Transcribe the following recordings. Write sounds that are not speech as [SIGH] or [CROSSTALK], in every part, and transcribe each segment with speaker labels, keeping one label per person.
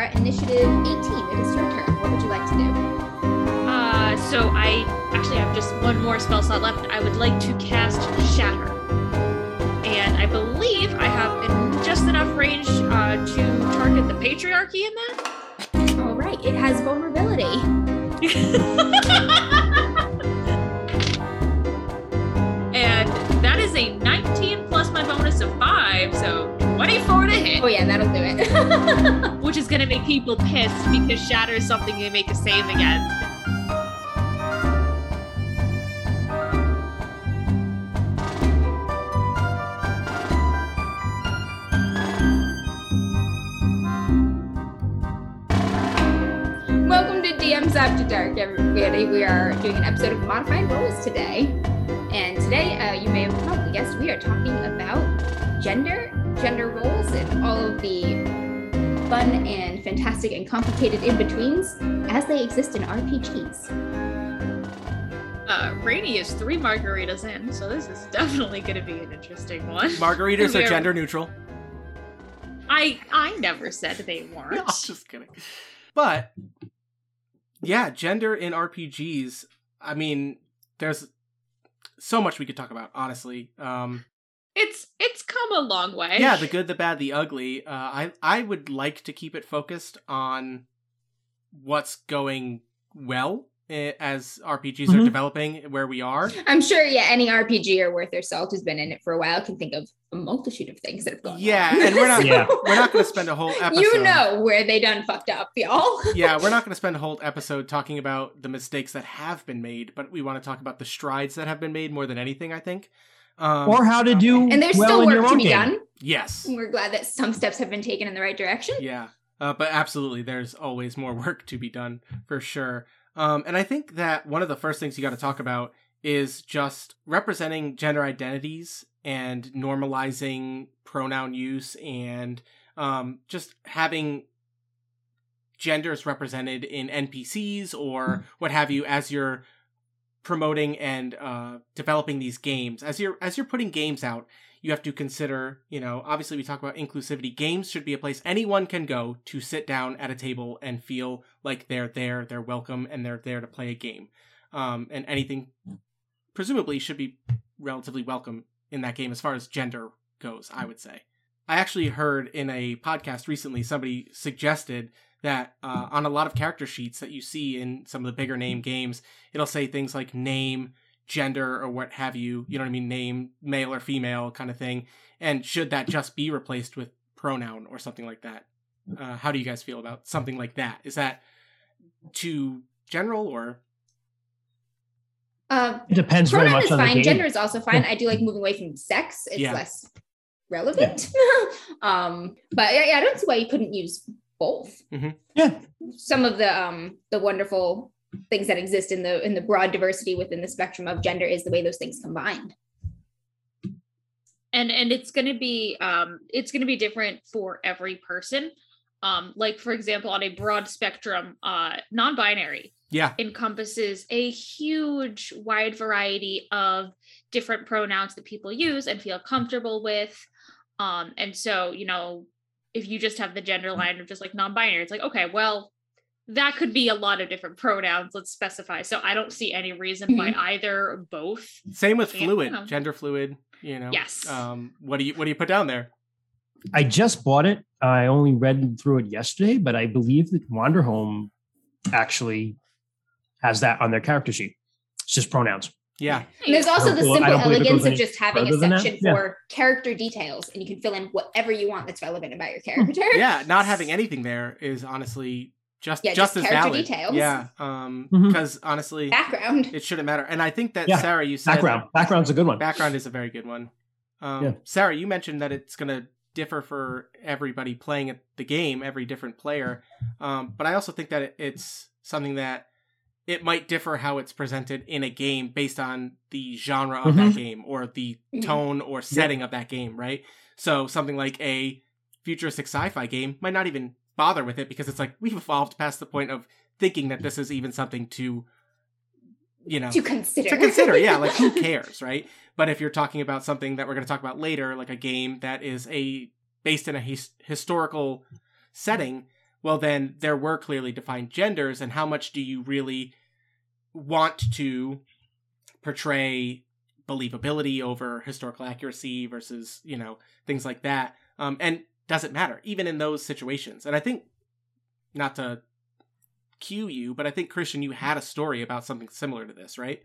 Speaker 1: Sarah, initiative 18. It is your turn. What would you like to do?
Speaker 2: Uh, so I actually have just one more spell slot left. I would like to cast Shatter. And I believe I have in just enough range uh, to target the patriarchy in that.
Speaker 1: All right, it has vulnerability. [LAUGHS]
Speaker 2: and that is a 19 plus my bonus of 5, so 24 to hit.
Speaker 1: Oh, yeah, that'll do it. [LAUGHS]
Speaker 2: which is going to make people pissed because Shatter is something they make a save against.
Speaker 1: Welcome to DM's After Dark, everybody. We are doing an episode of Modified Roles today. And today, uh, you may have probably guessed, we are talking about gender, gender roles, and all of the fun and fantastic and complicated in betweens as they exist in RPGs.
Speaker 2: Uh, Rainy is three margaritas in, so this is definitely going to be an interesting one.
Speaker 3: Margaritas [LAUGHS] are
Speaker 2: are-
Speaker 3: gender neutral.
Speaker 2: I I never said they [LAUGHS] weren't.
Speaker 3: No, just kidding. But yeah, gender in RPGs. I mean, there's so much we could talk about. Honestly, um,
Speaker 2: It's it's come a long way.
Speaker 3: yeah, the good, the bad, the ugly. Uh, I I would like to keep it focused on what's going well eh, as RPGs are
Speaker 1: Mm-hmm.
Speaker 4: Mhm.
Speaker 3: developing where we are.
Speaker 1: I'm sure, yeah, any RPG or worth their salt who's been in it for a while can think of a multitude of things that have gone
Speaker 3: Yeah,
Speaker 1: on.
Speaker 3: and we're not [LAUGHS]
Speaker 4: Yeah.
Speaker 3: we're not going to spend a whole [LAUGHS] episode.
Speaker 1: You know where they done fucked up, y'all. [LAUGHS]
Speaker 3: yeah, we're not going to spend a whole episode talking about the mistakes that have been made, but we want to talk about the strides that have been made more than anything. I think. Um,
Speaker 4: or how to do
Speaker 1: And there's
Speaker 4: well
Speaker 1: still
Speaker 4: in your
Speaker 1: work to
Speaker 4: own
Speaker 1: be
Speaker 4: game.
Speaker 1: done.
Speaker 3: yes,
Speaker 1: We're glad that some steps have been taken in the right direction.
Speaker 3: yeah, uh, but absolutely, there's always more [LAUGHS] work to be done for sure. Um, and I think that one of the first things you got to talk about is just representing gender identities and normalizing pronoun use and um, just having genders represented in NPCs or what have you as you're promoting and uh, developing these games. As you're as you're putting games out, you have to consider, you know, obviously we talk about inclusivity. Games should be a place anyone can go to sit down at a table and feel like they're there, they're welcome, and they're there to play a game. Um, and anything presumably should be relatively welcome in that game as far as gender goes, I would say. I actually heard in a podcast recently somebody suggested that uh, on a lot of character sheets that you see in some of the bigger name games, it'll say things like name, gender, or what have you. You know what I mean? Name, male or female, kind of thing. And should that just be replaced with pronoun or something like that? Uh, how do you guys feel about something like that? Is that too general or?
Speaker 1: Uh,
Speaker 4: It depends very
Speaker 1: pronoun
Speaker 4: much
Speaker 1: is
Speaker 4: on the
Speaker 1: fine.
Speaker 4: game.
Speaker 1: Gender is also fine. I do like moving away from sex. It's
Speaker 3: Yeah.
Speaker 1: less relevant. [LAUGHS] um, but yeah, yeah, I don't see why you couldn't use both.
Speaker 4: Yeah.
Speaker 1: Some of the um the wonderful things that exist in the in the broad diversity within the spectrum of gender is the way those things combined.
Speaker 2: and and it's going to be um it's going to be different for every person um like for example on a broad spectrum uh non-binary
Speaker 3: Yeah.
Speaker 2: encompasses a huge wide variety of different pronouns that people use and feel comfortable with um and so you know if you just have the gender line of just like non-binary it's like okay well that could be a lot of different pronouns let's specify so i don't see any reason why either both
Speaker 3: Same with fluid,
Speaker 2: no.
Speaker 3: gender fluid. You know.
Speaker 2: Yes.
Speaker 3: Um. What do you What do you put down there?
Speaker 4: I just bought it. I only read through it yesterday, but I believe that Wanderhome actually has that on their character sheet. It's just pronouns.
Speaker 3: Yeah.
Speaker 1: And there's also the simple
Speaker 4: believe
Speaker 1: elegance of just having a
Speaker 4: further than that.
Speaker 1: section
Speaker 4: Yeah.
Speaker 1: for character details, and you can fill in whatever you want that's relevant about your character.
Speaker 3: Yeah. [LAUGHS] Not having anything there is honestly just
Speaker 1: Yeah,
Speaker 3: just,
Speaker 1: just
Speaker 3: as
Speaker 1: character
Speaker 3: valid.
Speaker 1: details.
Speaker 3: Yeah. Um. Because honestly,
Speaker 1: Background.
Speaker 3: it shouldn't matter. And I think that
Speaker 4: Yeah.
Speaker 3: Sarah, you said
Speaker 4: Background. Background's a good one.
Speaker 3: background is a very good one. Um,
Speaker 4: Yeah.
Speaker 3: Sarah, you mentioned that it's going to differ for everybody playing at the game, every different player. Um, but I also think that it, it's something that it might differ how it's presented in a game based on the genre of that mm-hmm. game or the tone or setting of that game, right? So something like a futuristic sci-fi game might not even bother with it because it's like we've evolved past the point of thinking that this is even something to you know
Speaker 1: to consider.
Speaker 3: to consider. Yeah like who [LAUGHS] cares right? But if you're talking about something that we're going to talk about later like a game that is a based in a his, historical setting well, then there were clearly defined genders, and how much do you really want to portray believability over historical accuracy versus, you know, things like that? Um, and does it matter, even in those situations? And I think, not to cue you, but I think, Christian, you had a story about something similar to this, right?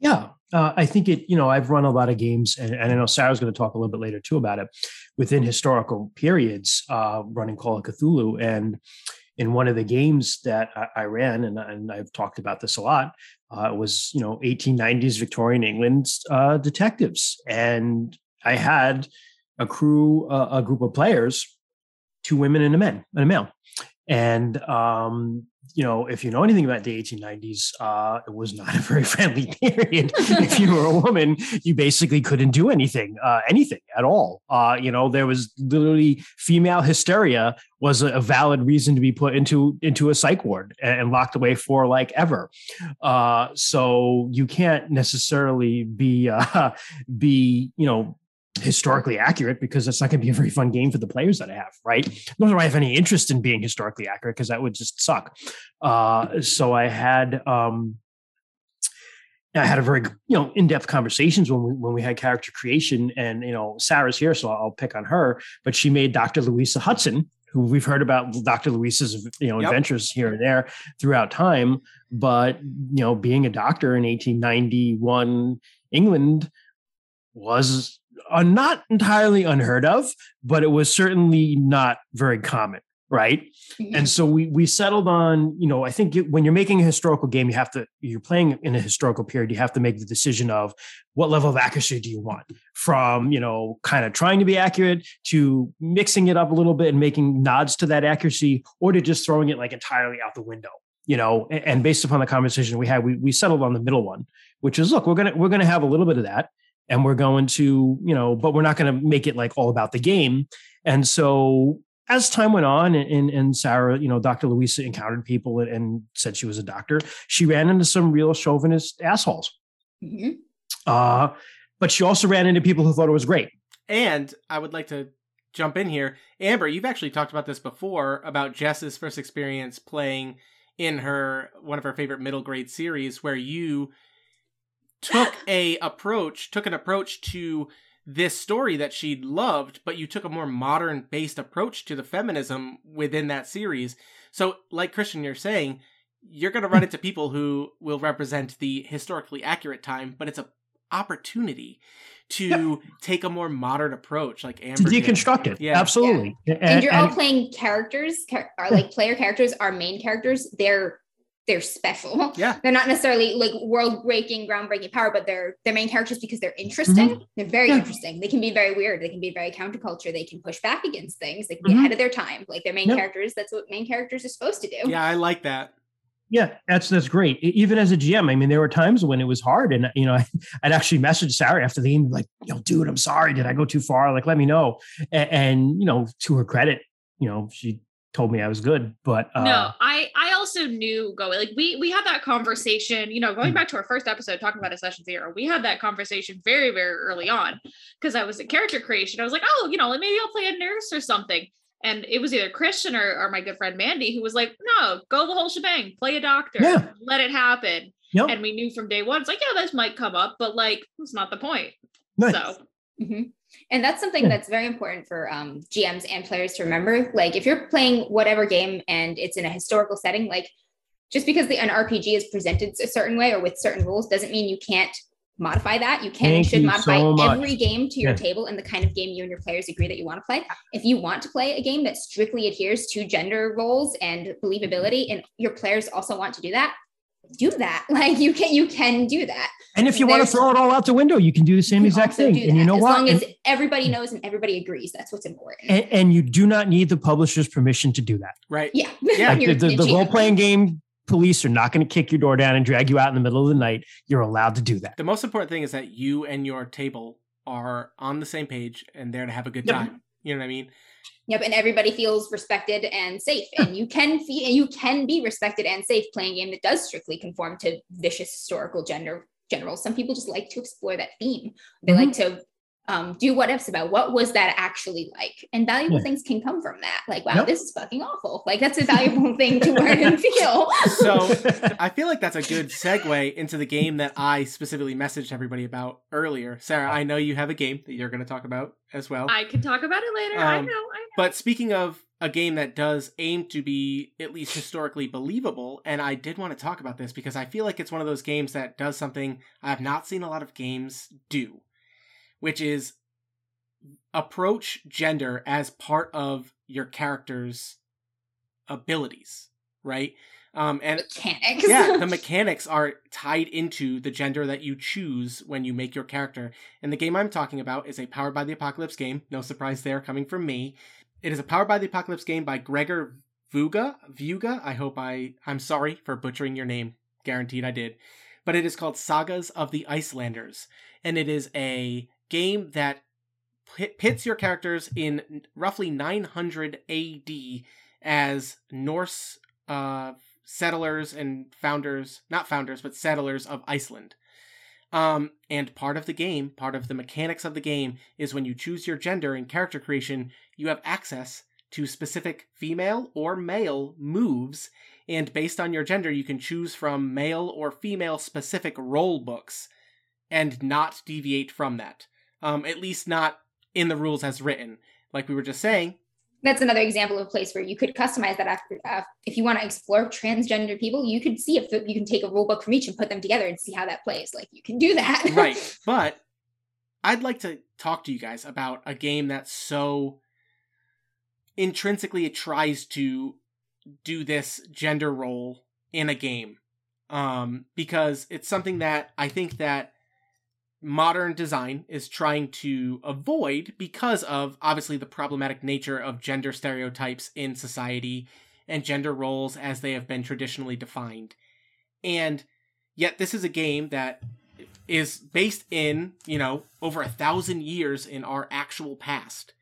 Speaker 4: Yeah, uh, I think it. You know, I've run a lot of games, and, and I know Sarah's going to talk a little bit later too about it within historical periods, uh, running Call of Cthulhu, and in one of the games that I, I ran, and, and, I've talked about this a lot, uh, was you know 1890s Victorian England uh, detectives, and I had a crew, a group of players, two women and a man and a male, and um, you know, if you know anything about the 1890s, uh, it was not a very [LAUGHS] friendly period. if you were a woman, you basically couldn't do anything, uh, anything at all. Uh, you know, there was literally female hysteria was a, valid reason to be put into into a psych ward and, locked away for like ever. Uh, so you can't necessarily be uh, [LAUGHS] be you know historically accurate because it's not going to be a very fun game for the players that I have, right? Nor do I have any interest in being historically accurate because that would just suck. Uh, so I had um, I had a very you know in depth conversations when we when we had character creation, and you know Sarah's here, so I'll pick on her. But she made Dr. Louisa Hudson, who we've heard about Dr. Louisa's you know yep. adventures here and there throughout time. But you know, being a doctor in 1891 England was uh, not entirely unheard of, but it was certainly not very common, right? Mm-hmm. And so we we settled on, you know, I think it, when you're making a historical game, you have to you're playing in a historical period, you have to make the decision of what level of accuracy do you want, from you know, kind of trying to be accurate to mixing it up a little bit and making nods to that accuracy, or to just throwing it like entirely out the window you know and based upon the conversation we had we, we settled on the middle one which is look we're gonna we're gonna have a little bit of that and we're going to you know but we're not going to make it like all about the game. And so as time went on and, and sarah you know dr louisa encountered people and said she was a doctor she ran into some real chauvinist assholes. Mm-hmm. uh, but she also ran into people who thought it was great.
Speaker 3: And i would like to jump in here. Amber you've actually talked about this before about jess's first experience playing in her one of her favorite middle grade series where you took [LAUGHS] a approach, took an approach to this story that she loved, but you took a more modern based approach to the feminism within that series. So, like Christian, you're saying, you're going to run into [LAUGHS] people who will represent the historically accurate time, but it's a opportunity to yep. take a more modern approach, like Amber.
Speaker 4: To deconstruct did. it. Yeah, absolutely.
Speaker 1: Yeah. And, and, you're all playing characters, are like player characters, are main characters. They're they're special. [LAUGHS]
Speaker 3: Yeah.
Speaker 1: They're not necessarily like world breaking, groundbreaking power, but they're they're main characters because they're interesting. Mm-hmm. They're very yeah. interesting. They can be very weird. They can be very counterculture. They can push back against things. They can be mm-hmm. ahead of their time. Like they're main yep. characters. That's what main characters are supposed to do.
Speaker 3: Yeah, I like that.
Speaker 4: Yeah, that's that's great. Even as a GM, I mean, there were times when it was hard, and you know, [LAUGHS] I'd actually message Sarah after the game, like, "Yo, dude, I'm sorry. Did I go too far? Like, let me know." And, and you know, to her credit, you know, she told me I was good. But
Speaker 2: uh, no, I I also knew going like we we had that conversation. You know, going hmm. back to our first episode talking about a session zero, we had that conversation very very early on because I was in character creation. I was like, oh, you know, like maybe I'll play a nurse or something. And it was either Christian or, or my good friend Mandy who was like, no, go the whole shebang, play a doctor, yeah. let it happen. Yep. And we knew from day one, it's like, yeah, this might come up, but like, it's not the point. Nice. So.
Speaker 1: Mm-hmm. And that's something that's very important for um, GMs and players to remember. Like if you're playing whatever game and it's in a historical setting, like just because the an RPG is presented a certain way or with certain rules doesn't mean you can't modify that. You can Thank and should modify so every game to your yeah. table and the kind of game you and your players agree that you want to play. If you want to play a game that strictly adheres to gender roles and believability, and your players also want to do that, do that. [LAUGHS] Like you can you can do that.
Speaker 4: And if you There's, want to throw it all out the window, you can do the same exact thing. And you know
Speaker 1: as
Speaker 4: what?
Speaker 1: As long as everybody knows and everybody agrees, that's what's important.
Speaker 4: And, and, you do not need the publisher's permission to do that.
Speaker 3: Right.
Speaker 1: Yeah.
Speaker 3: Yeah. [LAUGHS]
Speaker 4: Like the, the, the role playing game police are not going to kick your door down and drag you out in the middle of the night. You're allowed to do that.
Speaker 3: The most important thing is that you and your table are on the same page and there to have a good time. You know what I mean?
Speaker 1: Yep, and everybody feels respected and safe, and [LAUGHS] you can feel you can be respected and safe playing a game that does strictly conform to vicious historical gender general. Some people just like to explore that theme. They mm-hmm. like to um, do what ifs about what was that actually like and valuable
Speaker 4: Yeah.
Speaker 1: things can come from that like wow
Speaker 4: Yep.
Speaker 1: this is fucking awful like that's a valuable [LAUGHS] thing to learn and feel
Speaker 3: So [LAUGHS] I feel like that's a good segue into the game that I specifically messaged everybody about earlier. Sarah, I know you have a game that you're going to talk about as well.
Speaker 2: I can talk about it later. I
Speaker 3: Um,
Speaker 2: know. I know.
Speaker 3: But speaking of a game that does aim to be at least historically believable, and I did want to talk about this because I feel like it's one of those games that does something I have not seen a lot of games do, which is approach gender as part of your character's abilities, right? Um, and
Speaker 1: mechanics
Speaker 3: yeah, the [LAUGHS] mechanics are tied into the gender that you choose when you make your character. And the game I'm talking about is a Powered by the Apocalypse game. No surprise there, coming from me. It is a Powered by the Apocalypse game by Gregor Vuga. Vuga. I hope I. I'm sorry for butchering your name. Guaranteed I did. But it is called Sagas of the Icelanders, and it is a game that pits your characters in roughly 900 AD as Norse uh, settlers and founders, not founders, but settlers of Iceland. Um, and part of the game, part of the mechanics of the game, is when you choose your gender in character creation, you have access to specific female or male moves, and based on your gender, you can choose from male or female specific role books and not deviate from that. Um, at least not in the rules as written. Like we were just saying,
Speaker 1: that's another example of a place where you could customize that after uh, if you want to explore transgender people you could see if you can take a rule book from each and put them together and see how that plays like you can do that [LAUGHS]
Speaker 3: right. But I'd like to talk to you guys about a game that's so intrinsically it tries to do this gender role in a game. Um, because it's something that I think that modern design is trying to avoid because of obviously the problematic nature of gender stereotypes in society and gender roles as they have been traditionally defined. And yet this is a game that is based in, you know, over a thousand years in our actual past.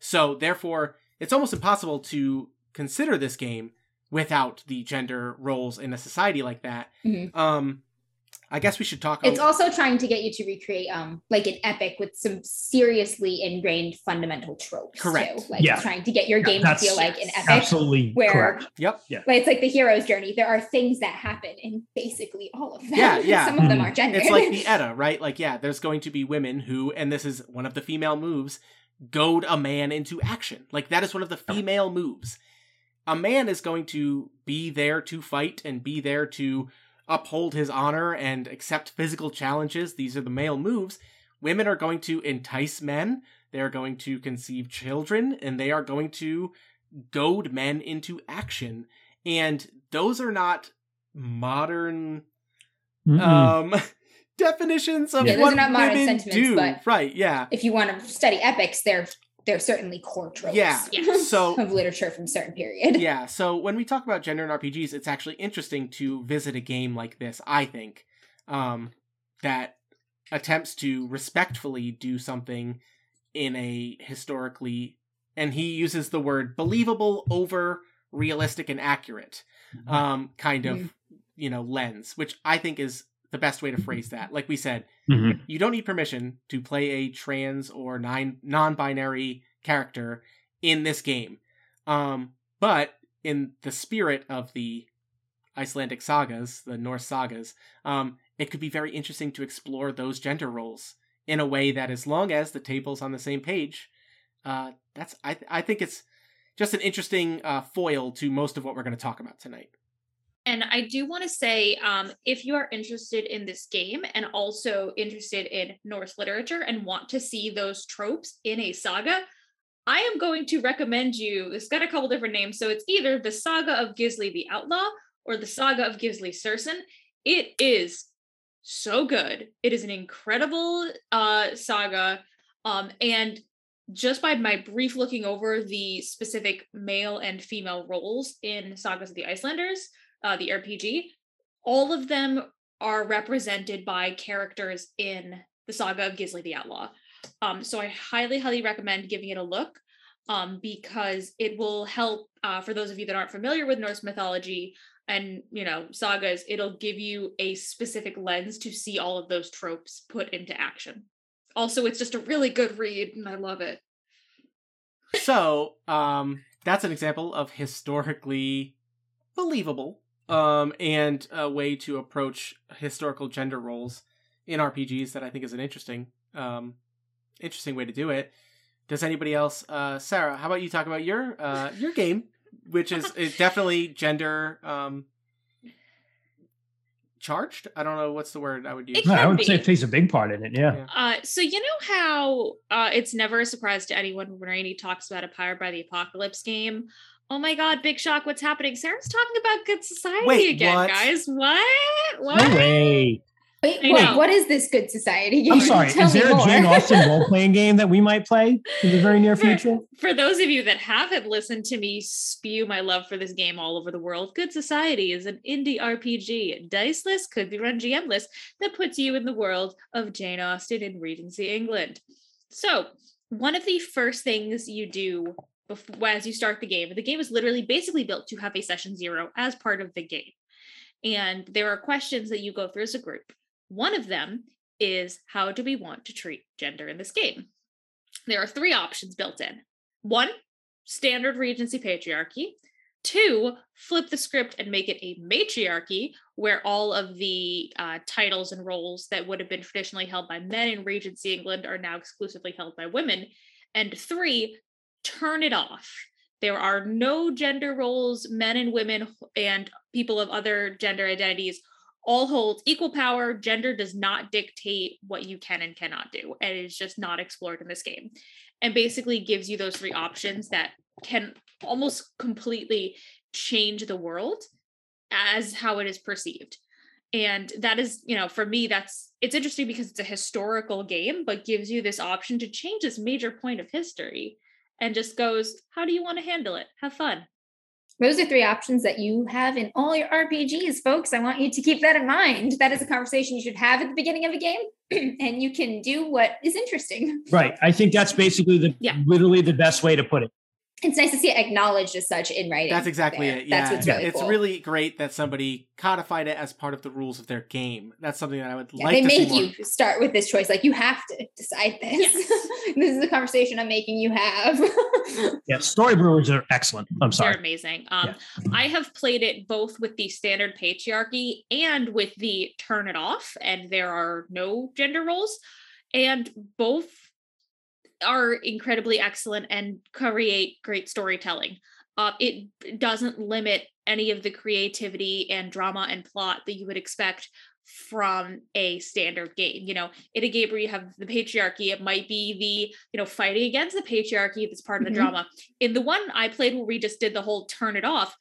Speaker 3: So therefore, it's almost impossible to consider this game without the gender roles in a society like that.
Speaker 1: Mhm.
Speaker 3: Um, I guess we should talk. About it.
Speaker 1: It's
Speaker 3: a-
Speaker 1: also trying to get you to recreate um like an epic with some seriously ingrained fundamental tropes
Speaker 3: Correct.
Speaker 1: too like
Speaker 4: Yeah.
Speaker 1: trying to get your
Speaker 4: Yeah,
Speaker 1: game to feel like an epic
Speaker 4: Absolutely
Speaker 1: where
Speaker 4: correct.
Speaker 3: Yep.
Speaker 1: like it's like the hero's journey there are things that happen in basically all of them
Speaker 3: Yeah, yeah. [LAUGHS]
Speaker 1: some of them
Speaker 4: Mhm.
Speaker 1: are gendered
Speaker 3: It's like the [LAUGHS] Edda, right? Like, yeah, there's going to be women who, and this is one of the female moves, goad a man into action. Like, that is one of the female moves. A man is going to be there to fight and be there to uphold his honor and accept physical challenges. These are the male moves. Women are going to entice men, they're going to conceive children, and they are going to goad men into action. And those are not modern
Speaker 4: Mm-mm.
Speaker 3: um [LAUGHS] definitions of
Speaker 4: Yeah,
Speaker 1: those
Speaker 3: what
Speaker 1: are not modern
Speaker 3: women
Speaker 1: sentiments,
Speaker 3: do
Speaker 1: but-
Speaker 3: right yeah
Speaker 1: if you want to study epics they're they're certainly core tropes
Speaker 3: yeah
Speaker 2: Yeah. [LAUGHS]
Speaker 3: so
Speaker 1: of literature from a certain period
Speaker 3: yeah so when we talk about gender in rpgs it's actually interesting to visit a game like this i think um that attempts to respectfully do something in a historically and he uses the word believable over realistic and accurate um kind of you know lens which i think is the best way to phrase that. Like we said
Speaker 4: Mhm.
Speaker 3: you don't need permission to play a trans or non-binary character in this game. Um but in the spirit of the icelandic sagas the norse sagas um it could be very interesting to explore those gender roles in a way that as long as the table's on the same page uh that's i th- i think it's just an interesting uh foil to most of what we're going to talk about tonight
Speaker 2: And I do want to say, um, if you are interested in this game and also interested in Norse literature and want to see those tropes in a saga, I am going to recommend you. It's got a couple different names, so it's either the Saga of Gisli the Outlaw or the Saga of Gisli Sursson. It is so good. It is an incredible uh, saga, um, and just by my brief looking over the specific male and female roles in Sagas of the Icelanders, uh, the RPG, all of them are represented by characters in the saga of Gisli the Outlaw. Um, so I highly, highly recommend giving it a look um, because it will help uh, for those of you that aren't familiar with Norse mythology and you know sagas. It'll give you a specific lens to see all of those tropes put into action. also it's just a really good read and I love it.
Speaker 3: So, um, that's an example of historically believable um, and a way to approach historical gender roles in RPGs that I think is an interesting, um, interesting way to do it. Does anybody else, uh, Sarah? How about you talk about your uh, your game, which is, is [LAUGHS] definitely gender um, charged. I don't know what's the word I would use.
Speaker 4: No, I
Speaker 2: can
Speaker 4: would say it plays a big part in it. Yeah.
Speaker 3: Yeah.
Speaker 2: Uh, so you know how uh, it's never a surprise to anyone when Rainey talks about a Powered by the Apocalypse game. Oh my God! Big shock! What's happening? Sarah's talking about Good Society
Speaker 3: Wait,
Speaker 2: again,
Speaker 3: what?
Speaker 2: guys. What? What?
Speaker 4: No way.
Speaker 1: Wait,
Speaker 2: I
Speaker 1: what,
Speaker 2: know.
Speaker 1: what is this good society game?
Speaker 4: I'm [LAUGHS] sorry.
Speaker 1: Tell
Speaker 4: Is there a
Speaker 1: more.
Speaker 4: Jane Austen [LAUGHS] role playing game that we might play in the very near future?
Speaker 2: For those of you that haven't listened to me spew my love for this game all over the world, Good Society is an indie RPG, diceless, could be run GMless, that puts you in the world of Jane Austen in Regency England. So, one of the first things you do before, as you start the game, the game is literally basically built to have a session zero as part of the game. And there are questions that you go through as a group. One of them is how do we want to treat gender in this game? There are three options built in. One, standard Regency patriarchy. Two, flip the script and make it a matriarchy, where all of the uh, titles and roles that would have been traditionally held by men in Regency England are now exclusively held by women. And three, turn it off. There are no gender roles, men and women, and people of other gender identities all hold equal power. Gender does not dictate what you can and cannot do, and it is just not explored in this game. And basically gives you those three options that can almost completely change the world as how it is perceived. And that is, you know, for me, that's it's interesting because it's a historical game, but gives you this option to change this major point of history and just goes, how do you want to handle it? Have fun.
Speaker 1: Those are three options that you have in all your RPGs, folks. I want you to keep that in mind. That is a conversation you should have at the beginning of a game, [CLEARS THROAT] and you can do what is interesting.
Speaker 4: Right. I think that's basically the
Speaker 2: Yeah.
Speaker 4: literally the best way to put it.
Speaker 1: It's nice to see it acknowledged as such in writing.
Speaker 3: That's exactly
Speaker 1: there.
Speaker 3: it. Yeah,
Speaker 1: That's what's really
Speaker 3: it's
Speaker 1: cool.
Speaker 3: really great that somebody codified it as part of the rules of their game. That's something that I would
Speaker 1: Yeah,
Speaker 3: like
Speaker 1: they
Speaker 3: to
Speaker 1: make
Speaker 3: see more.
Speaker 1: you start with this choice. Like you have to decide this.
Speaker 2: Yes. [LAUGHS]
Speaker 1: this is the conversation I'm making you have. [LAUGHS]
Speaker 4: Yeah. Storybrewers are excellent. I'm sorry.
Speaker 2: They're amazing. Um, I have played it both with the standard patriarchy and with the turn it off, and there are no gender roles, and both are incredibly excellent and create great storytelling. Uh, it doesn't limit any of the creativity and drama and plot that you would expect from a standard game. You know, in a game where you have the patriarchy, it might be the, you know, fighting against the patriarchy that's part of the drama. In the one I played where we just did the whole turn it off,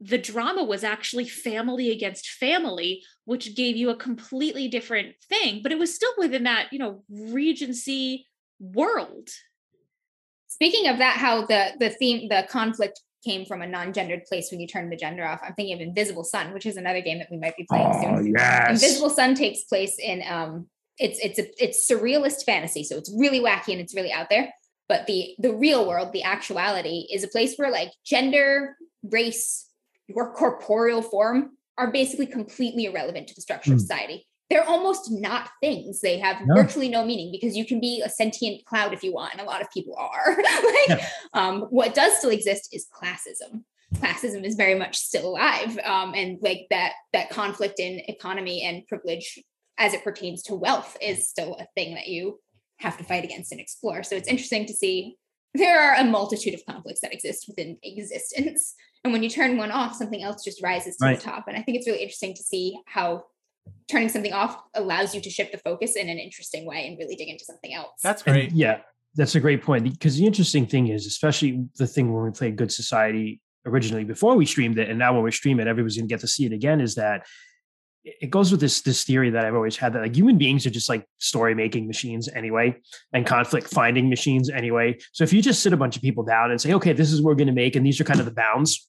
Speaker 2: the drama was actually family against family, which gave you a completely different thing, but it was still within that, you know, regency world.
Speaker 1: Speaking of that, how the the theme, the conflict came from a non-gendered place when you turn the gender off. I'm thinking of Invisible Sun, which is another game that we might be playing
Speaker 4: Oh
Speaker 1: soon.
Speaker 4: yes.
Speaker 1: Invisible Sun takes place in um it's it's a it's surrealist fantasy, so it's really wacky and it's really out there. But the the real world, the actuality, is a place where like gender, race, your corporeal form are basically completely irrelevant to the structure of
Speaker 4: Hmm.
Speaker 1: society. They're almost not things. They have
Speaker 4: No.
Speaker 1: virtually no meaning because you can be a sentient cloud if you want, and a lot of people are. [LAUGHS] like,
Speaker 4: Yeah.
Speaker 1: um, what does still exist is classism classism is very much still alive um, and like that that conflict in economy and privilege as it pertains to wealth is still a thing that you have to fight against and explore so it's interesting to see there are a multitude of conflicts that exist within existence and when you turn one off something else just rises to
Speaker 4: Right.
Speaker 1: the top and i think it's really interesting to see how turning something off allows you to shift the focus in an interesting way and really dig into something else
Speaker 3: That's
Speaker 4: And
Speaker 3: great.
Speaker 4: yeah, that's a great point. Because the interesting thing is, especially the thing when we played Good Society originally before we streamed it, and now when we stream it, everybody's gonna get to see it again. Is that it it goes with this this theory that I've always had that like human beings are just like story making machines anyway, and conflict finding machines anyway. So if you just sit a bunch of people down and say, okay, this is what we're gonna make, and these are kind of the bounds.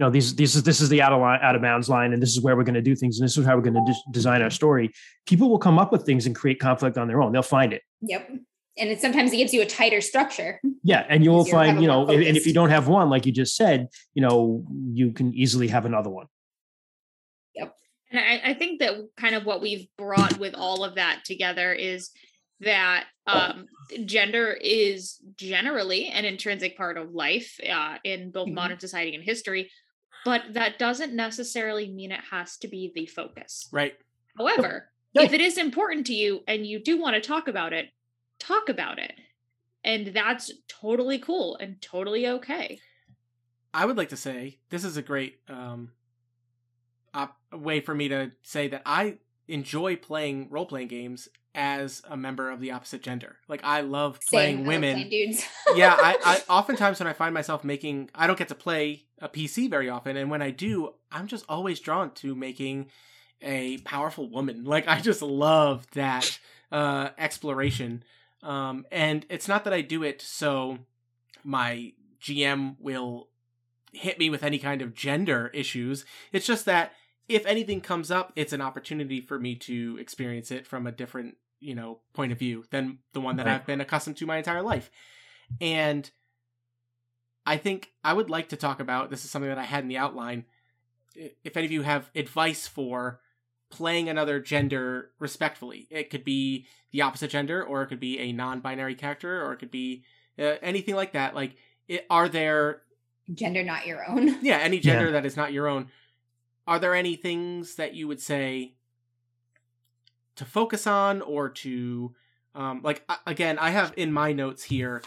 Speaker 4: You know, these these is this is the out of line, out of bounds line, and this is where we're going to do things, and this is how we're going to des- design our story. People will come up with things and create conflict on their own. They'll find it.
Speaker 1: yep and it sometimes it gives you a tighter structure
Speaker 4: Yeah, and you will
Speaker 1: Easier to have
Speaker 4: find, you know, and and if you don't have one, like you just said, you know, you can easily have another one.
Speaker 2: Yep and I, I think that kind of what we've brought with all of that together is that um, gender is generally an intrinsic part of life uh, in both
Speaker 1: Mhm.
Speaker 2: modern society and history, but that doesn't necessarily mean it has to be the focus.
Speaker 3: Right.
Speaker 2: However,
Speaker 4: Yeah.
Speaker 2: if it is important to you and you do want to talk about it, talk about it. And that's totally cool and totally okay.
Speaker 3: I would like to say this is a great um, op- way for me to say that I enjoy playing role playing games as a member of the opposite gender. Like I love playing
Speaker 1: Same, I love
Speaker 3: women.
Speaker 1: dudes. [LAUGHS]
Speaker 3: yeah, I, I [LAUGHS] oftentimes when I find myself making, I don't get to play a PC very often, and when I do, I'm just always drawn to making a powerful woman. [LAUGHS] Like I just love that uh, exploration, um, and it's not that I do it so my GM will hit me with any kind of gender issues. It's just that if anything comes up, it's an opportunity for me to experience it from a different, you know, point of view than the one that
Speaker 4: Right.
Speaker 3: I've been accustomed to my entire life. And I think I would like to talk about this is something that I had in the outline. If any of you have advice for playing another gender respectfully, it could be the opposite gender, or it could be a non-binary character, or it could be uh, anything like that. Like, it, are there
Speaker 1: Gender not your own.
Speaker 3: yeah any gender that is not your own are there any things that you would say to focus on or to um like again i have in my notes here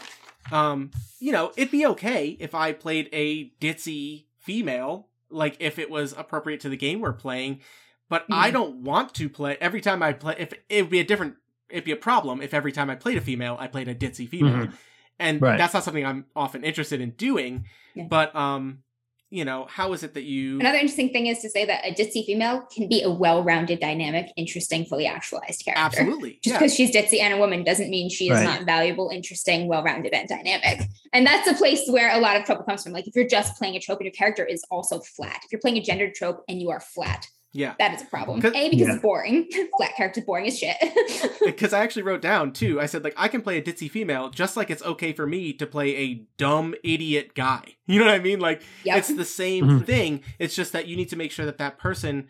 Speaker 3: um you know it'd be okay if i played a ditzy female like if it was appropriate to the game we're playing but i
Speaker 1: Mhm.
Speaker 3: don't want to play every time i play if it would be a different it'd be a problem if every time i played a female i played a ditzy female
Speaker 4: Mhm.
Speaker 3: and
Speaker 4: Right.
Speaker 3: that's not something i'm often interested in doing
Speaker 1: Yeah.
Speaker 3: but um you know how is it that you
Speaker 1: Another interesting thing is to say that a ditzy female can be a well-rounded, dynamic, interesting, fully actualized character.
Speaker 3: absolutely
Speaker 1: Just
Speaker 3: yeah
Speaker 1: because she's ditzy and a woman doesn't mean she is
Speaker 4: Right.
Speaker 1: not valuable, interesting, well-rounded, and dynamic. And that's a place where a lot of trouble comes from. Like if you're just playing a trope and your character is also flat. If you're playing a gendered trope and you are flat,
Speaker 3: yeah
Speaker 1: that is a problem.
Speaker 3: 'Cause-
Speaker 1: A because
Speaker 4: Yeah.
Speaker 1: it's boring. [LAUGHS] flat character's boring as shit. [LAUGHS]
Speaker 3: because i actually wrote down too i said like i can play a ditzy female just like it's okay for me to play a dumb idiot guy [LAUGHS] you know what i mean like
Speaker 1: Yep.
Speaker 3: it's the same
Speaker 4: Mhm.
Speaker 3: thing it's just that you need to make sure that that person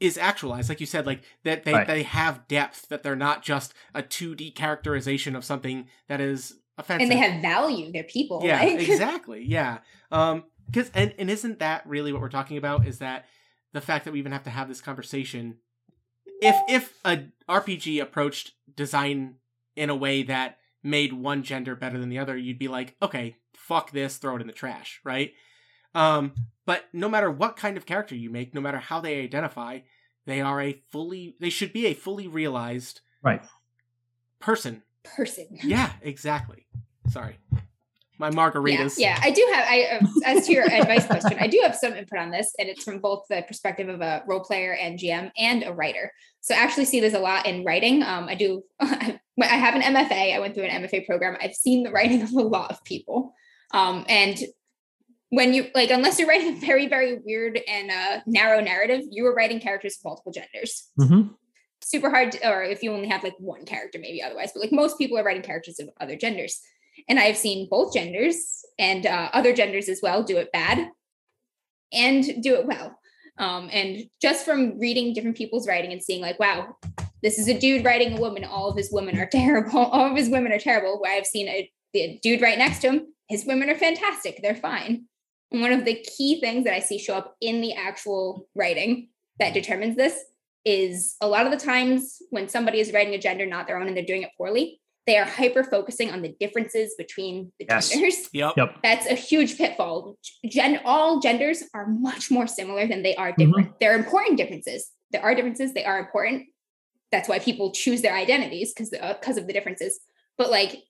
Speaker 3: is actualized like you said like that they
Speaker 4: Right.
Speaker 3: they have depth that they're not just a 2d characterization of something that is offensive
Speaker 1: and they have value. They're people.
Speaker 3: yeah
Speaker 1: like-
Speaker 3: exactly yeah um because and, and isn't that really what we're talking about is that the fact that we even have to have this conversation. If if a rpg approached design in a way that made one gender better than the other you'd be like okay fuck this throw it in the trash right? Um but no matter what kind of character you make no matter how they identify they are a fully they should be a fully realized
Speaker 4: Right.
Speaker 3: person.
Speaker 1: Person.
Speaker 3: yeah exactly. Sorry my margaritas
Speaker 1: Yeah, yeah, I do have. I uh, as to your [LAUGHS] advice question, I do have some input on this, and it's from both the perspective of a role player and GM and a writer. So I actually see this a lot in writing. Um, I do. [LAUGHS] I have an MFA. I went through an MFA program. I've seen the writing of a lot of people, um, and when you like, unless you're writing a very very weird and uh, narrow narrative, you are writing characters of multiple genders.
Speaker 4: Mhm.
Speaker 1: Super hard, to, or if you only have like one character, maybe otherwise. But like most people are writing characters of other genders and I've seen both genders and uh, other genders as well do it bad and do it well. Um, and just from reading different people's writing and seeing like, wow, this is a dude writing a woman. All of his women are [LAUGHS] terrible. All of his women are terrible. Where I've seen a the dude right next to him, his women are fantastic. They're fine. And one of the key things that I see show up in the actual writing that determines this is a lot of the times when somebody is writing a gender not their own and they're doing it poorly, they are hyper focusing on the differences between the
Speaker 4: Yes.
Speaker 1: genders. [LAUGHS]
Speaker 3: yep
Speaker 4: Yep.
Speaker 1: That's a huge pitfall. Gen- all genders are much more similar than they are mm-hmm. different. There are important differences. There are differences. They are important. That's why people choose their identities because because uh, of the differences. But like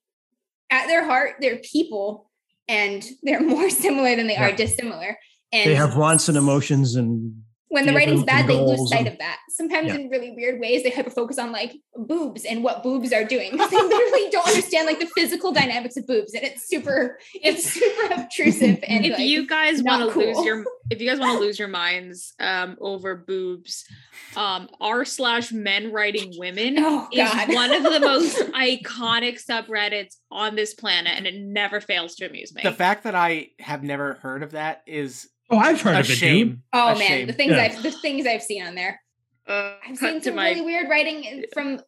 Speaker 1: at their heart, they're people, and they're [LAUGHS] more similar than they are dissimilar. And
Speaker 4: They have wants and emotions and
Speaker 1: when the writing's bad, they lose sight
Speaker 4: and-
Speaker 1: of that. Sometimes
Speaker 4: Yeah.
Speaker 1: in really weird ways, they hyper focus on like boobs and what boobs are doing. Because they literally [LAUGHS] don't understand like the physical dynamics of boobs, and it's super, it's super obtrusive. [LAUGHS] And
Speaker 2: if
Speaker 1: like,
Speaker 2: you guys want to lose your if you guys want to [LAUGHS] lose your minds um over boobs um r slash men writing women
Speaker 1: oh
Speaker 2: is one of the most iconic subreddits on this planet and it never fails to amuse me
Speaker 3: The fact that I have never heard of that is
Speaker 4: oh, I've heard
Speaker 3: a
Speaker 4: of it, dude.
Speaker 1: oh
Speaker 3: A
Speaker 1: man,
Speaker 3: shame.
Speaker 1: the things
Speaker 4: Yeah.
Speaker 1: I've the things I've seen on there.
Speaker 2: uh,
Speaker 1: I've seen some
Speaker 2: my
Speaker 1: really weird writing from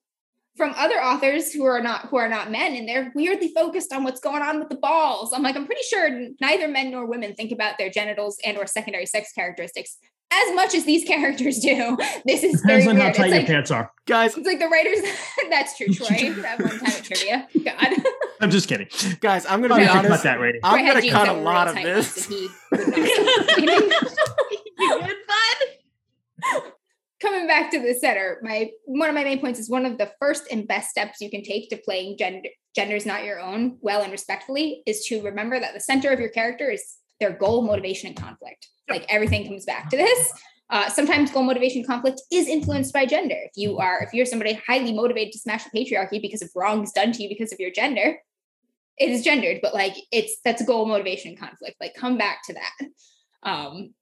Speaker 1: from other authors who are not who are not men and they're weirdly focused on what's going on with the balls i'm like i'm pretty sure neither men nor women think about their genitals and or secondary sex characteristics as much as these characters do [LAUGHS] this is
Speaker 4: Depends
Speaker 1: very
Speaker 4: on how tight
Speaker 1: it's
Speaker 4: your
Speaker 1: like,
Speaker 4: pants are.
Speaker 3: guys,
Speaker 1: it's like the writers [LAUGHS] that's true [LAUGHS] troy that one time trivia god
Speaker 4: I'm just kidding.
Speaker 3: guys, I'm gonna
Speaker 4: Probably
Speaker 3: be
Speaker 4: should cut that rating.
Speaker 3: I'm gonna cut a lot of this.
Speaker 1: once and he would not stop complaining.
Speaker 2: you good, bud?
Speaker 1: coming back to the center, my one of my main points is one of the first and best steps you can take to playing gender genders not your own well and respectfully is to remember that the center of your character is their goal, motivation, and conflict. Like everything comes back to this. Uh, sometimes goal motivation conflict is influenced by gender. If you are, if you're somebody highly motivated to smash the patriarchy because of wrongs done to you because of your gender, it is gendered, but like it's that's goal motivation conflict. Like come back to that. Um,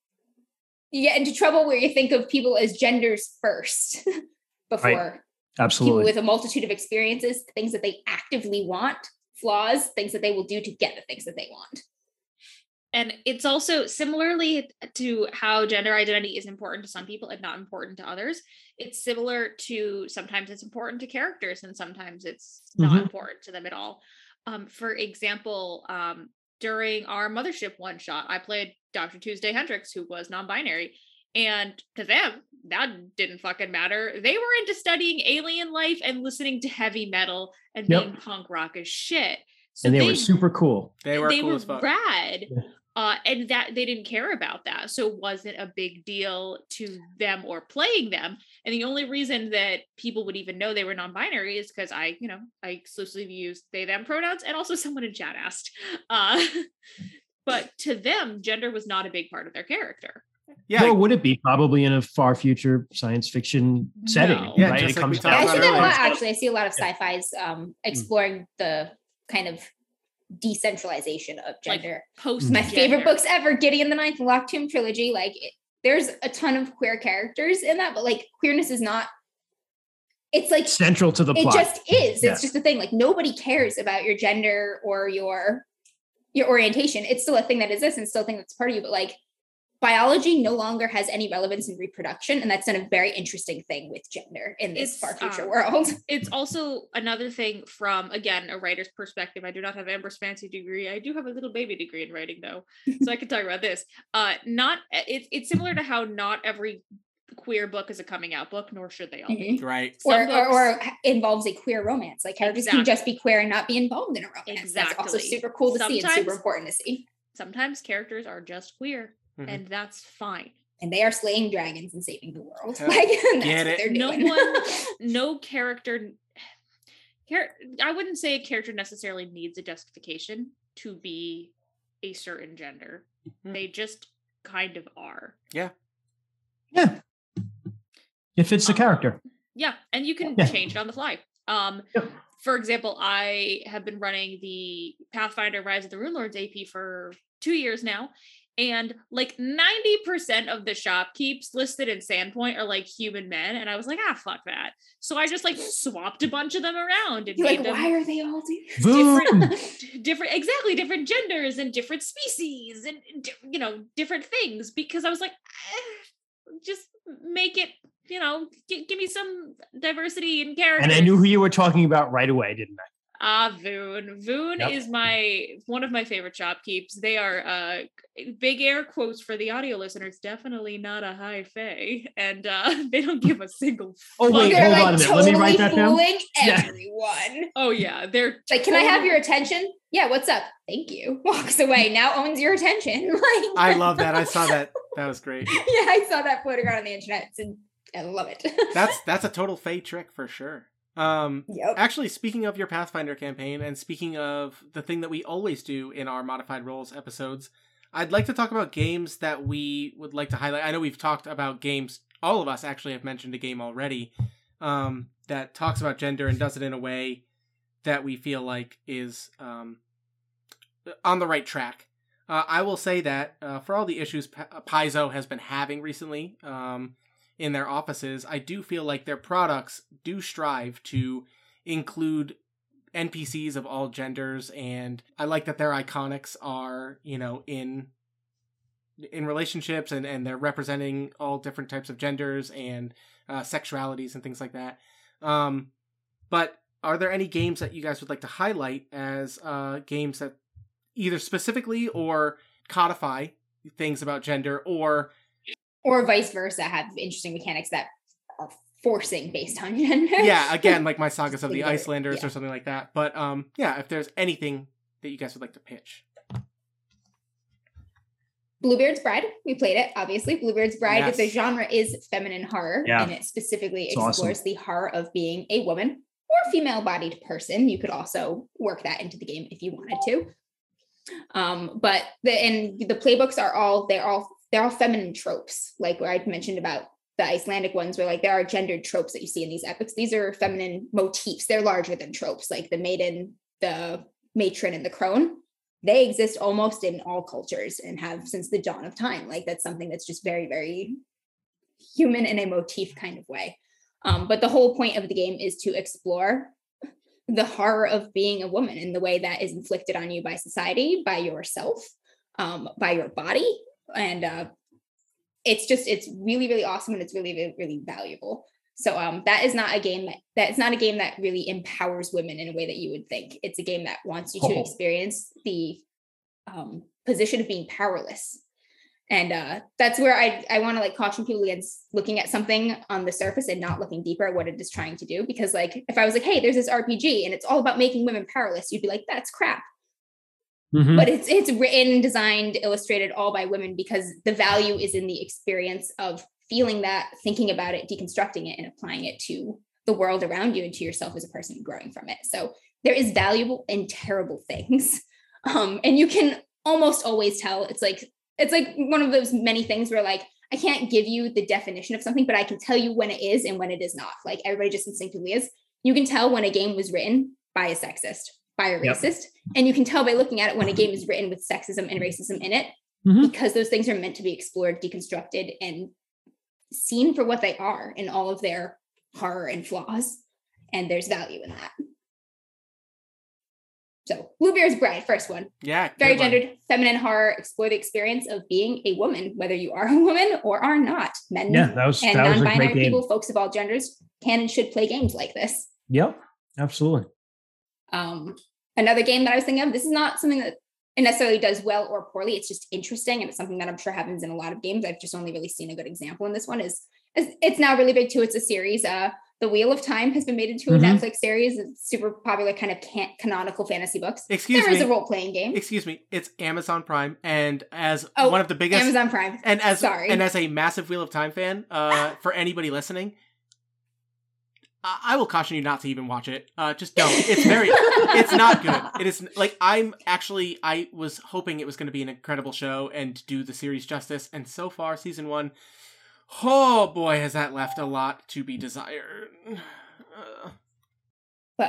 Speaker 1: you get into trouble where you think of people as genders first [LAUGHS] before people
Speaker 4: Absolutely.
Speaker 1: with a multitude of experiences, things that they actively want, flaws, things that they will do to get the things that they want.
Speaker 2: And it's also similarly to how gender identity is important to some people and not important to others. It's similar to sometimes it's important to characters and sometimes it's not
Speaker 4: Mhm.
Speaker 2: important to them at all. Um, for example, um, during our mothership one shot, I played Dr. Tuesday Hendricks, who was non binary. And to them, that didn't fucking matter. They were into studying alien life and listening to heavy metal and
Speaker 4: Yep.
Speaker 2: being punk rock as shit. So
Speaker 4: and they, were super cool.
Speaker 3: They were
Speaker 2: they
Speaker 3: cool
Speaker 2: were
Speaker 3: as fuck.
Speaker 2: rad
Speaker 4: Yeah.
Speaker 2: Uh and that they didn't care about that so it wasn't a big deal to them or playing them and the only reason that people would even know they were non-binary is because i you know i exclusively use they them pronouns and also [LAUGHS] someone in chat asked uh [LAUGHS] but to them gender was not a big part of their character
Speaker 3: Yeah,
Speaker 4: Or would it be probably in a far future science fiction setting,
Speaker 2: No.
Speaker 3: Yeah,
Speaker 4: right? It
Speaker 3: like
Speaker 4: comes
Speaker 3: talked
Speaker 1: Yeah, I see that a lot actually. I see a lot of sci-fi's um, exploring the kind of decentralization of
Speaker 2: Like,
Speaker 1: gender.
Speaker 2: post mm.
Speaker 1: My favorite books ever, Gideon the Ninth and Locked Tomb trilogy. Like, it, there's a ton of queer characters in that, but like queerness is not. It's like
Speaker 4: central to the plot.
Speaker 1: it
Speaker 4: plot.
Speaker 1: just is.
Speaker 4: Yeah.
Speaker 1: It's just a thing. Like nobody cares about your gender or your your orientation. It's still a thing that exists and still a thing that's part of you. But like biology no longer has any relevance in reproduction, and that's been a very interesting thing with gender in this
Speaker 2: It's,
Speaker 1: far future
Speaker 2: um,
Speaker 1: world. [LAUGHS]
Speaker 2: it's also another thing from again a writer's perspective i do not have amber's fancy degree i do have a little baby degree in writing though so i [LAUGHS] can talk about this uh not it's it's similar to how not every queer book is a coming out book nor should they all be
Speaker 3: right.
Speaker 2: Some
Speaker 1: or, or, or involves a queer romance. Like characters can just be queer and not be involved in a romance. That's also super cool to see and super important to see.
Speaker 2: sometimes characters are just queer
Speaker 3: Mhm.
Speaker 2: and that's fine
Speaker 1: And they are slaying dragons and saving the world. [LAUGHS]
Speaker 3: Hell,
Speaker 1: Like that's
Speaker 3: get
Speaker 1: what
Speaker 3: it.
Speaker 1: they're
Speaker 2: No
Speaker 1: doing.
Speaker 2: one- [LAUGHS] no character char- i wouldn't say a character necessarily needs a justification to be a certain gender
Speaker 3: Mhm.
Speaker 2: they just kind of are
Speaker 4: Yeah. yeah. It fits the
Speaker 2: Um,
Speaker 4: character.
Speaker 2: Yeah, and you can
Speaker 4: Yeah.
Speaker 2: change it on the fly. Um,
Speaker 4: Yep.
Speaker 2: for example, I have been running the Pathfinder Rise of the Runelords AP for two years now, and like 90% of the shopkeeps listed in Sandpoint are like human men, and I was like, ah, fuck that. So I just like swapped a bunch of them around and
Speaker 1: You're
Speaker 2: made
Speaker 1: like,
Speaker 2: them
Speaker 1: why are they all [LAUGHS]
Speaker 2: different [LAUGHS] different exactly different genders and different species and you know different things because i was like eh, just make it you know gi- give me some diversity and characters
Speaker 4: And I knew who you were talking about right away, didn't I?
Speaker 2: Ah voon voon
Speaker 4: Yep.
Speaker 2: is my one of my favorite shopkeeps they are uh big air quotes for the audio listeners definitely not a high fae and uh [LAUGHS] they don't give a single
Speaker 4: Oh,
Speaker 2: fuck.
Speaker 4: wait,
Speaker 1: They're
Speaker 4: hold
Speaker 1: like
Speaker 4: on a minute.
Speaker 1: totally
Speaker 4: Let me write that down.
Speaker 1: fooling
Speaker 4: Yeah.
Speaker 1: everyone.
Speaker 2: oh yeah they're
Speaker 1: Like, can I have your attention? Yeah, what's up? Thank you. [LAUGHS] Walks away. Now owns your attention. [LAUGHS] Like
Speaker 3: I love that. I saw that. That was great.
Speaker 1: yeah, I saw that floating around on the internet. And I love it.
Speaker 3: That's that's a total Fey trick for sure. Um,
Speaker 1: yep.
Speaker 3: actually, speaking of your Pathfinder campaign, and speaking of the thing that we always do in our modified roles episodes, I'd like to talk about games that we would like to highlight. I know we've talked about games. All of us actually have mentioned a game already um, that talks about gender and does it in a way that we feel like is um, on the right track. Uh, I will say that uh, for all the issues P- Paizo has been having recently um, in their offices, I do feel like their products do strive to include NPCs of all genders, and I like that their iconics are, you know, in in relationships and and they're representing all different types of genders and uh, sexualities and things like that. Um, But are there any games that you guys would like to highlight as uh, games that either specifically or codify things about gender or
Speaker 1: or vice versa have interesting mechanics that are forcing based on gender
Speaker 3: yeah [LAUGHS] again like my sagas of the icelanders
Speaker 1: yeah.
Speaker 3: or something like that but um yeah if there's anything that you guys would like to pitch
Speaker 1: Bluebeard's Bride. We played it, obviously. Bluebeard's Bride.
Speaker 3: Yes.
Speaker 1: The genre is feminine horror,
Speaker 4: Yeah.
Speaker 1: and it specifically
Speaker 4: It's
Speaker 1: explores
Speaker 4: awesome.
Speaker 1: the horror of being a woman or female-bodied person. You could also work that into the game if you wanted to. Um, but the and the playbooks are all they're all they're all feminine tropes, like where I'd mentioned about the Icelandic ones, where like there are gendered tropes that you see in these epics. These are feminine motifs. They're larger than tropes, like the maiden, the matron, and the crone they exist almost in all cultures and have since the dawn of time. Like that's something that's just very, very human in a motif kind of way. Um, but the whole point of the game is to explore the horror of being a woman and the way that is inflicted on you by society, by yourself, um, by your body. And uh, it's just, it's really, really awesome and it's really, really, really valuable. So um, that is not a game that that's not a game that really empowers women in a way that you would think. It's a game that wants you to
Speaker 4: Oh.
Speaker 1: experience the um, position of being powerless, and uh, that's where I I want to like caution people against looking at something on the surface and not looking deeper at what it is trying to do. Because like if I was like, hey, there's this RPG and it's all about making women powerless, you'd be like, that's crap
Speaker 4: Mhm.
Speaker 1: but it's it's written designed illustrated all by women because the value is in the experience of feeling that thinking about it deconstructing it and applying it to the world around you and to yourself as a person growing from it. So there is valuable and terrible things. [LAUGHS] Um and you can almost always tell. It's like it's like one of those many things where like i can't give you the definition of something but i can tell you when it is and when it is not like everybody just instinctively is. You can tell when a game was written by a sexist by a
Speaker 4: Yep.
Speaker 1: racist and you can tell by looking at it when a game is written with sexism and racism in it
Speaker 4: Mhm.
Speaker 1: because those things are meant to be explored deconstructed and seen for what they are in all of their horror and flaws and there's value in that so bluebeard's bride first one
Speaker 3: yeah
Speaker 1: very
Speaker 3: good one.
Speaker 1: gendered feminine horror explore the experience of being a woman whether you are a woman or are not men
Speaker 4: Yeah, that was
Speaker 1: and
Speaker 4: that a great
Speaker 1: non-binary
Speaker 4: game.
Speaker 1: people folks of all genders can and should play games like this
Speaker 4: Yep, absolutely.
Speaker 1: um, another game that I was thinking of, this is not something that it necessarily does well or poorly. It's just interesting. And it's something that I'm sure happens in a lot of games. I've just only really seen a good example in this one is, is it's now really big too. It's a series. Uh, the Wheel of Time has been made into a
Speaker 4: Mhm.
Speaker 1: Netflix series. It's super popular kind of can- canonical fantasy books.
Speaker 3: excuse
Speaker 1: There is
Speaker 3: me
Speaker 1: a role-playing game.
Speaker 3: excuse me it's amazon prime and as
Speaker 1: Oh,
Speaker 3: one of the biggest
Speaker 1: Amazon Prime.
Speaker 3: and as
Speaker 1: Sorry.
Speaker 3: and as a massive wheel of time fan uh for anybody listening I, will caution you not to even watch it uh just don't it's very it's not good. It is like I'm actually I was hoping it was going to be an incredible show and do the series justice, and so far season one, oh boy, has that left a lot to be desired. Uh,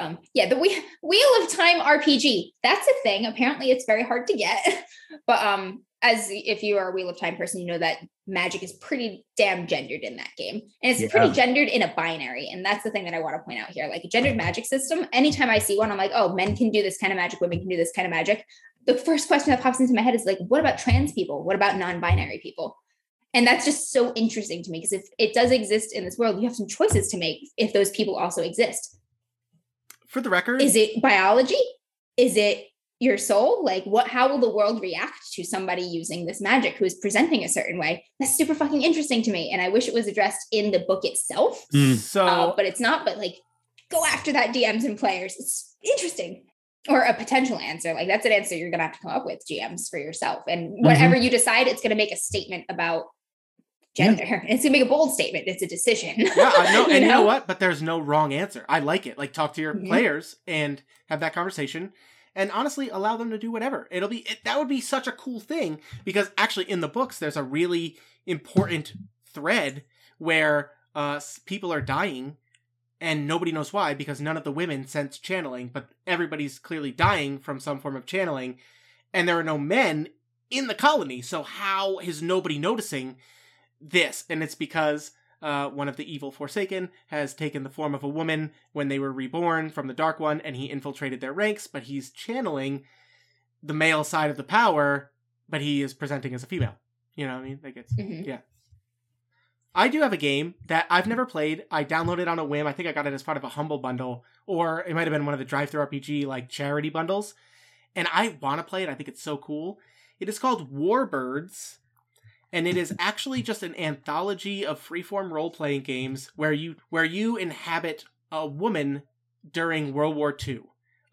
Speaker 1: um, yeah, the Wheel, Wheel of Time RPG. That's a thing. Apparently, it's very hard to get. [LAUGHS] but um, as if you are a Wheel of Time person, you know that magic is pretty damn gendered in that game, and it's
Speaker 4: Yeah.
Speaker 1: pretty gendered in a binary. And that's the thing that I want to point out here. Like a gendered magic system. Anytime I see one, I'm like, oh, men can do this kind of magic, women can do this kind of magic. The first question that pops into my head is like, what about trans people? What about non-binary people? And that's just so interesting to me because if it does exist in this world, you have some choices to make if those people also exist
Speaker 3: for the record,
Speaker 1: is it biology? Is it your soul? Like what how will the world react to somebody using this magic who is presenting a certain way? That's super fucking interesting to me and i wish it was addressed in the book itself.
Speaker 4: Mm.
Speaker 3: so
Speaker 1: uh, but it's not but like go after that dms and players. It's interesting. Or a potential answer. Like that's an answer you're gonna have to come up with gms for yourself. And whatever you decide it's gonna make a statement about gender it's gonna make a bold statement it's a decision
Speaker 3: yeah, I know, [LAUGHS] and you know what? But there's no wrong answer. I like it. Like talk to your
Speaker 1: Mhm.
Speaker 3: players and have that conversation, and honestly, allow them to do whatever. It'll be it, that would be such a cool thing because actually in the books there's a really important thread where uh people are dying and nobody knows why because none of the women sense channeling, but everybody's clearly dying from some form of channeling, and there are no men in the colony. So how is nobody noticing this? And it's because uh, one of the evil Forsaken has taken the form of a woman when they were reborn from the Dark One, and he infiltrated their ranks, but he's channeling the male side of the power, but he is presenting as a female. You know what I mean? Like it's
Speaker 1: Mhm.
Speaker 3: yeah. I do have a game that I've never played. I downloaded on a whim. I think I got it as part of a humble bundle, or it might have been one of the DriveThruRPG like charity bundles. And I want to play it. I think it's so cool. It is called Warbirds, and it is actually just an anthology of freeform role playing games where you where you inhabit a woman during World War II.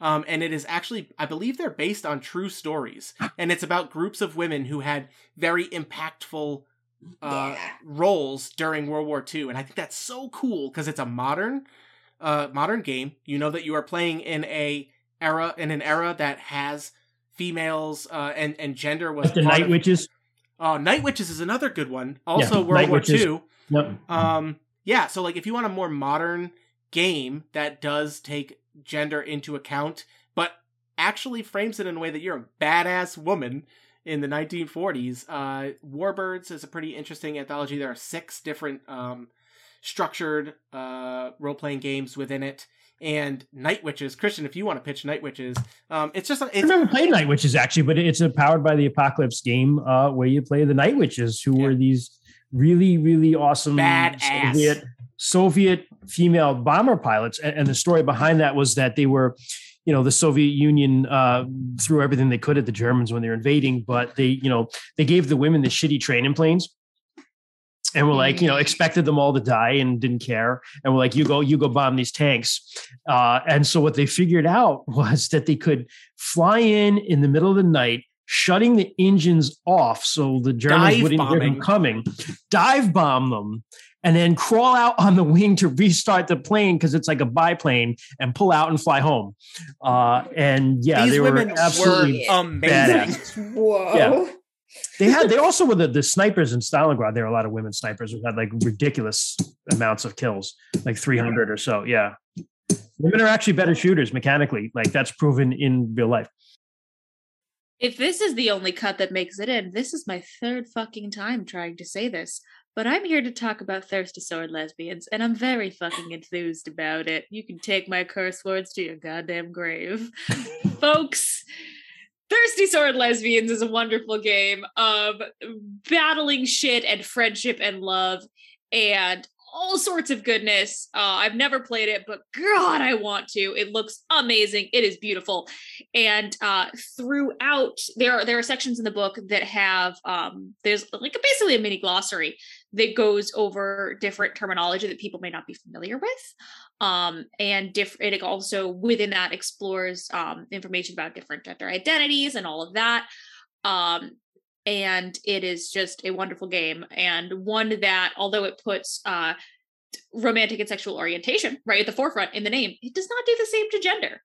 Speaker 3: Um, and it is actually, I believe they're based on true stories, and it's about groups of women who had very impactful uh,
Speaker 1: Yeah.
Speaker 3: roles during World War II, and I think that's so cool because it's a modern, uh, modern game. You know that you are playing in a era in an era that has females uh, and and gender was
Speaker 4: the
Speaker 3: part
Speaker 4: Night
Speaker 3: of-
Speaker 4: Witches.
Speaker 3: Oh, Night Witches is another good one. Also,
Speaker 4: Yeah,
Speaker 3: World
Speaker 4: Night
Speaker 3: War
Speaker 4: Witches.
Speaker 3: II.
Speaker 4: Yep.
Speaker 3: Um, yeah. So, like, if you want a more modern game that does take gender into account, but actually frames it in a way that you're a badass woman in the 1940s, uh, Warbirds is a pretty interesting anthology. There are six different um, structured uh, role playing games within it. And Night Witches, Christian, if you want to pitch Night Witches, um, it's just
Speaker 4: I've
Speaker 3: it's
Speaker 4: never played Night Witches actually, but it's a powered by the Apocalypse game uh, where you play the Night Witches, who
Speaker 3: Yeah.
Speaker 4: were these really, really awesome. Soviet, Soviet female bomber pilots. And, and the story behind that was that they were, you know, the Soviet Union uh, threw everything they could at the Germans when they were invading, but they, you know, they gave the women the shitty training planes. And we were like, you know, expected them all to die and didn't care. And we're like, you go, you go bomb these tanks. Uh, and so what they figured out [LAUGHS] was that they could fly in in the middle of the night, shutting the engines off so the Germans
Speaker 3: Dive
Speaker 4: wouldn't hear them coming, dive bomb them, and then crawl out on the wing to restart the plane because it's like a biplane and pull out and fly home. Uh, and yeah,
Speaker 3: these
Speaker 4: they
Speaker 3: women
Speaker 4: were absolutely.
Speaker 1: were
Speaker 3: amazing.
Speaker 4: badass.
Speaker 1: Whoa.
Speaker 4: Yeah. They had. They also were the, the snipers in Stalingrad. There were a lot of women snipers who had like ridiculous amounts of kills, like three hundred or so. Yeah, women are actually better shooters mechanically. Like that's proven in real life.
Speaker 2: If this is the only cut that makes it in, this is my third fucking time trying to say this. But I'm here to talk about thirsty sword lesbians, and I'm very fucking enthused about it. You can take my curse words to your goddamn grave. [LAUGHS] Folks, Thirsty Sword Lesbians is a wonderful game of battling shit and friendship and love and all sorts of goodness. Uh, I've never played it, but God, I want to. It looks amazing. It is beautiful, and uh, throughout there are there are sections in the book that have um, there's like basically a mini glossary that goes over different terminology that people may not be familiar with. Um, and different it also within that explores um, information about different gender identities and all of that. Um, and it is just a wonderful game and one that although it puts uh romantic and sexual orientation right at the forefront in the name it does not do the same to gender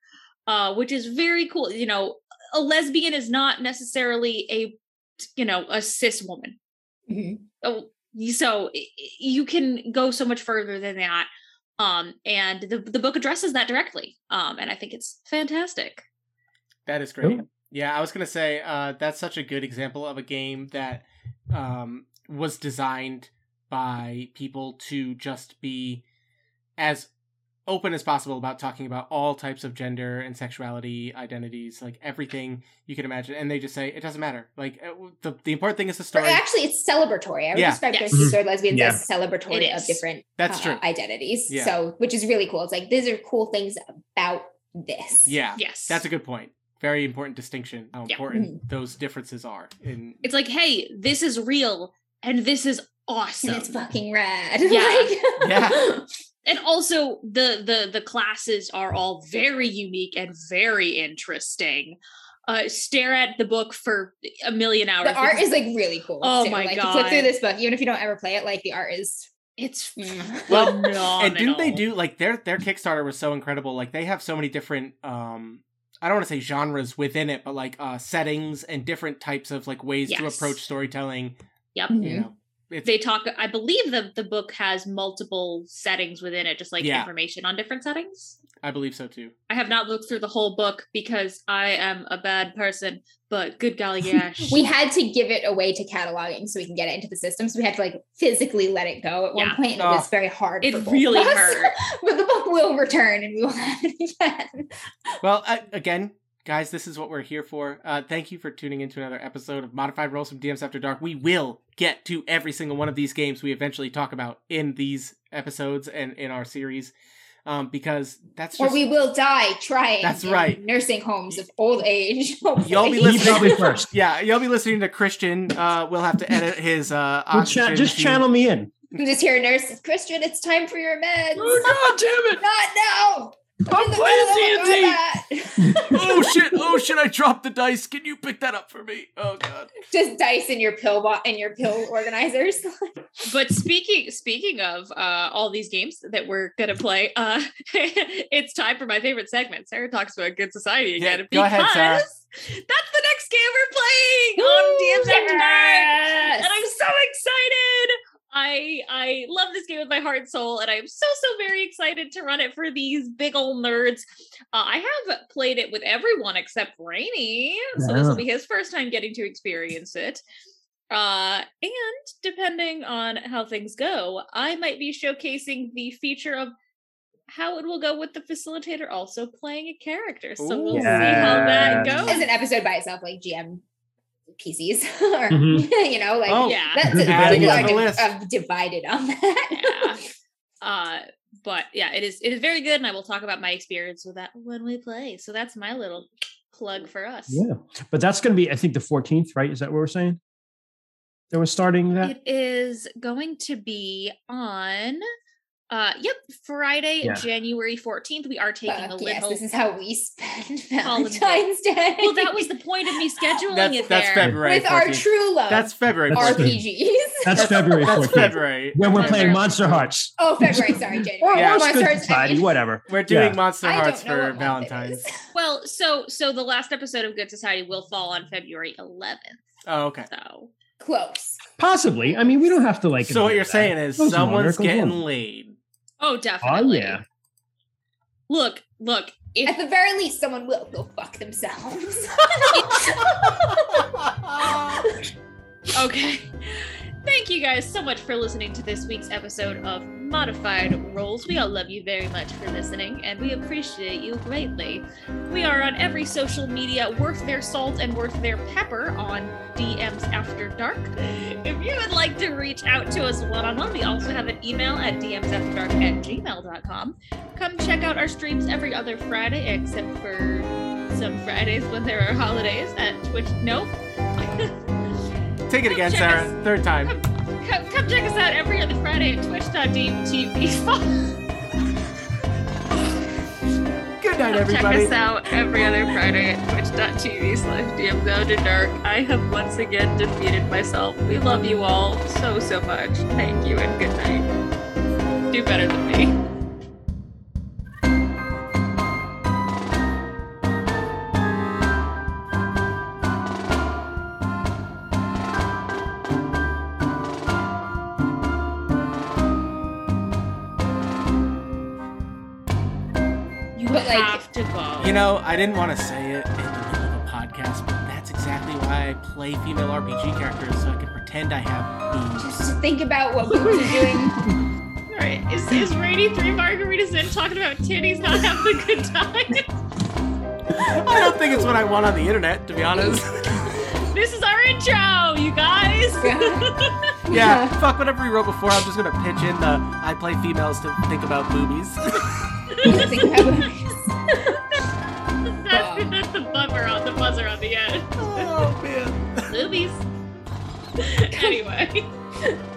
Speaker 2: uh which is very cool you know a lesbian is not necessarily a you know a cis woman
Speaker 1: Mhm.
Speaker 2: oh so i- you can go so much further than that um and the, the book addresses that directly um and i think it's fantastic
Speaker 3: That is great.
Speaker 4: Cool.
Speaker 3: Yeah, I was gonna say uh, that's such a good example of a game that um, was designed by people to just be as open as possible about talking about all types of gender and sexuality identities, like everything you can imagine. And they just say it doesn't matter. Like uh, the the important thing is the
Speaker 1: Or
Speaker 3: story.
Speaker 1: actually, it's celebratory. I would
Speaker 3: Yeah.
Speaker 1: describe
Speaker 2: Yes.
Speaker 1: Thirsty Sword Lesbians
Speaker 4: Yeah.
Speaker 1: as celebratory of different
Speaker 3: That's
Speaker 1: uh,
Speaker 3: true.
Speaker 1: identities.
Speaker 3: Yeah.
Speaker 1: So, which is really cool. It's like these are cool things about this.
Speaker 3: Yeah,
Speaker 2: yes
Speaker 3: that's a good point. Very important distinction. How
Speaker 2: Yeah.
Speaker 3: important those differences are in
Speaker 2: it's like hey this is real and this is awesome
Speaker 1: and it's fucking rad. [LAUGHS]
Speaker 2: Yeah.
Speaker 1: Like-
Speaker 3: Yeah. [LAUGHS]
Speaker 2: and also the the the classes are all very unique and very interesting uh stare at the book for a million hours
Speaker 1: the art is like really cool.
Speaker 2: Oh
Speaker 1: too.
Speaker 2: my
Speaker 1: like, You flip through this book, even if you don't ever play it, like the art is.
Speaker 2: it's. [LAUGHS] [LAUGHS]
Speaker 3: Well,
Speaker 2: phenomenal.
Speaker 3: and didn't they do like their their Kickstarter was so incredible? Like they have so many different um I don't want to say genres within it, but like uh settings and different types of like ways to approach storytelling.
Speaker 2: yep
Speaker 1: Mhm.
Speaker 3: You know, it's
Speaker 2: they talk i believe the the book has multiple settings within it just like
Speaker 3: Yeah.
Speaker 2: information on different settings
Speaker 3: I believe so too.
Speaker 2: i have not looked through the whole book because i am a bad person but good golly [LAUGHS] gosh
Speaker 1: We had to give it away to cataloging so we can get it into the system. So we had to like physically let it go at one
Speaker 2: Yeah.
Speaker 1: point, and
Speaker 3: Oh.
Speaker 1: it was very hard.
Speaker 2: It
Speaker 1: for
Speaker 2: really
Speaker 1: of
Speaker 2: hurt. [LAUGHS]
Speaker 1: but the book will return, and we will have it again.
Speaker 3: Well, I, again, guys, this is what we're here for. Uh, thank you for tuning into another episode of Modified Roles from DMs After Dark. We will get to every single one of these games we eventually talk about in these episodes and in our series. Um, because that's
Speaker 1: Or we will die trying.
Speaker 3: That's
Speaker 1: in
Speaker 3: right.
Speaker 1: Nursing homes of old age. [LAUGHS]
Speaker 3: Y'all be listening-
Speaker 4: probably first.
Speaker 3: yeah, you'll be listening to Christian. Uh, we'll have to edit his uh,
Speaker 4: Well, cha-
Speaker 3: oxygen
Speaker 4: just
Speaker 3: machine.
Speaker 4: channel me in.
Speaker 1: I'm just here, nurse. Christian, it's time for your meds.
Speaker 4: Oh God damn it! [LAUGHS]
Speaker 1: Not now.
Speaker 4: I'm playing D&D.
Speaker 3: oh shit! Oh shit! I dropped the dice. Can you pick that up for me? Oh god.
Speaker 1: Just dice in your pill bo- in your pill organizers. [LAUGHS]
Speaker 2: But speaking speaking of uh, all these games that we're gonna play, uh, [LAUGHS] it's time for my favorite segment. Sarah talks about Good Society again
Speaker 3: Yeah,
Speaker 2: again.
Speaker 3: go ahead, Sarah.
Speaker 2: because That's the next game we're playing on DMs After Dark,
Speaker 1: Yes.
Speaker 2: and I'm so excited. I I love this game with my heart and soul, and I'm so so very excited to run it for these big old nerds. Uh, I have played it with everyone except Rainy, so this will be his first time getting to experience it. Uh, and depending on how things go, I might be showcasing the feature of how it will go with the facilitator also playing a character. So we'll
Speaker 3: Ooh.
Speaker 2: see how that goes.
Speaker 1: as an episode by itself, like GM PCs, [LAUGHS] or
Speaker 4: Mhm. [LAUGHS]
Speaker 1: you know, like
Speaker 3: Oh,
Speaker 2: yeah.
Speaker 1: that's
Speaker 4: Good
Speaker 1: a people are
Speaker 3: the
Speaker 1: div-
Speaker 3: list.
Speaker 1: divided on [LAUGHS] that.
Speaker 2: yeah. Uh, but yeah, it is it is very good, and I will talk about my experience with that when we play. So that's my little plug for us.
Speaker 4: Yeah, but that's going to be, I think, the 14th, right? Is that what we're saying? That we're starting that.
Speaker 2: It is going to be on uh yep, Friday,
Speaker 4: Yeah.
Speaker 2: January 14th. We are taking a little
Speaker 1: yes, this is how we spend [LAUGHS] Valentine's Day.
Speaker 2: Well, that was the point of me [LAUGHS] scheduling
Speaker 3: That's
Speaker 2: it
Speaker 3: that's
Speaker 2: there.
Speaker 3: February.
Speaker 1: with our true love.
Speaker 3: That's February. [LAUGHS]
Speaker 4: That's
Speaker 3: 14th.
Speaker 1: RPGs.
Speaker 4: That's February
Speaker 3: That's February.
Speaker 4: When we're
Speaker 2: February.
Speaker 4: playing Monster Hearts.
Speaker 1: oh, February. Sorry, January.
Speaker 4: Or,
Speaker 3: Yeah.
Speaker 4: or
Speaker 1: Monster
Speaker 4: Good
Speaker 1: Hearts, I
Speaker 4: Society,
Speaker 1: mean.
Speaker 4: whatever.
Speaker 3: We're doing
Speaker 4: Yeah.
Speaker 3: Monster Hearts for
Speaker 1: what month it
Speaker 3: Valentine's.
Speaker 2: Well, so so the last episode of Good Society will fall on February 11th.
Speaker 3: Oh, okay.
Speaker 2: So
Speaker 1: Close.
Speaker 4: Possibly. I mean, we don't have to like.
Speaker 3: So what you're
Speaker 4: that.
Speaker 3: saying is
Speaker 4: Goes
Speaker 3: someone's getting
Speaker 4: on.
Speaker 3: laid.
Speaker 2: Oh, definitely.
Speaker 4: Oh
Speaker 2: definitely.
Speaker 4: yeah.
Speaker 2: Look, look. If
Speaker 1: At the very least, someone will go fuck themselves. [LAUGHS]
Speaker 2: Okay. Thank you guys so much for listening to this week's episode of Modified Roles. We all love you very much for listening, and we appreciate you greatly. We are on every social media worth their salt and worth their pepper on DMs After Dark. If you would like to reach out to us one on one, we also have an email at dmsafterdark at gmail.com. Come check out our streams every other Friday, except for some Fridays when there are holidays at Twitch. Nope.
Speaker 3: Take it again, Sarah.
Speaker 2: us-
Speaker 3: Third time.
Speaker 2: Come, come check us out every other Friday at twitch.tv. [LAUGHS]
Speaker 3: Good night,
Speaker 2: Come
Speaker 3: everybody.
Speaker 2: check us out every other Friday at twitch.tv slash After Dark. I have once again defeated myself. We love you all so, so much. Thank you and good night. Do better than me.
Speaker 3: I didn't want to say it in the middle of a podcast, but that's exactly why I play female RPG characters so I can pretend I have boobs.
Speaker 1: Just to think about what boobs are doing.
Speaker 2: All right, is, is Rainy Three Margaritas in talking about titties not having a good time? [LAUGHS]
Speaker 3: I don't think it's what I want on the internet, to be honest.
Speaker 2: this is our intro, you guys.
Speaker 3: yeah, [LAUGHS] fuck whatever we wrote before. I'm just gonna pitch in the I play females to think about boobies.
Speaker 2: Bummer on the buzzer on the end.
Speaker 3: oh man. [LAUGHS]
Speaker 2: Movies. [LAUGHS] anyway. [LAUGHS]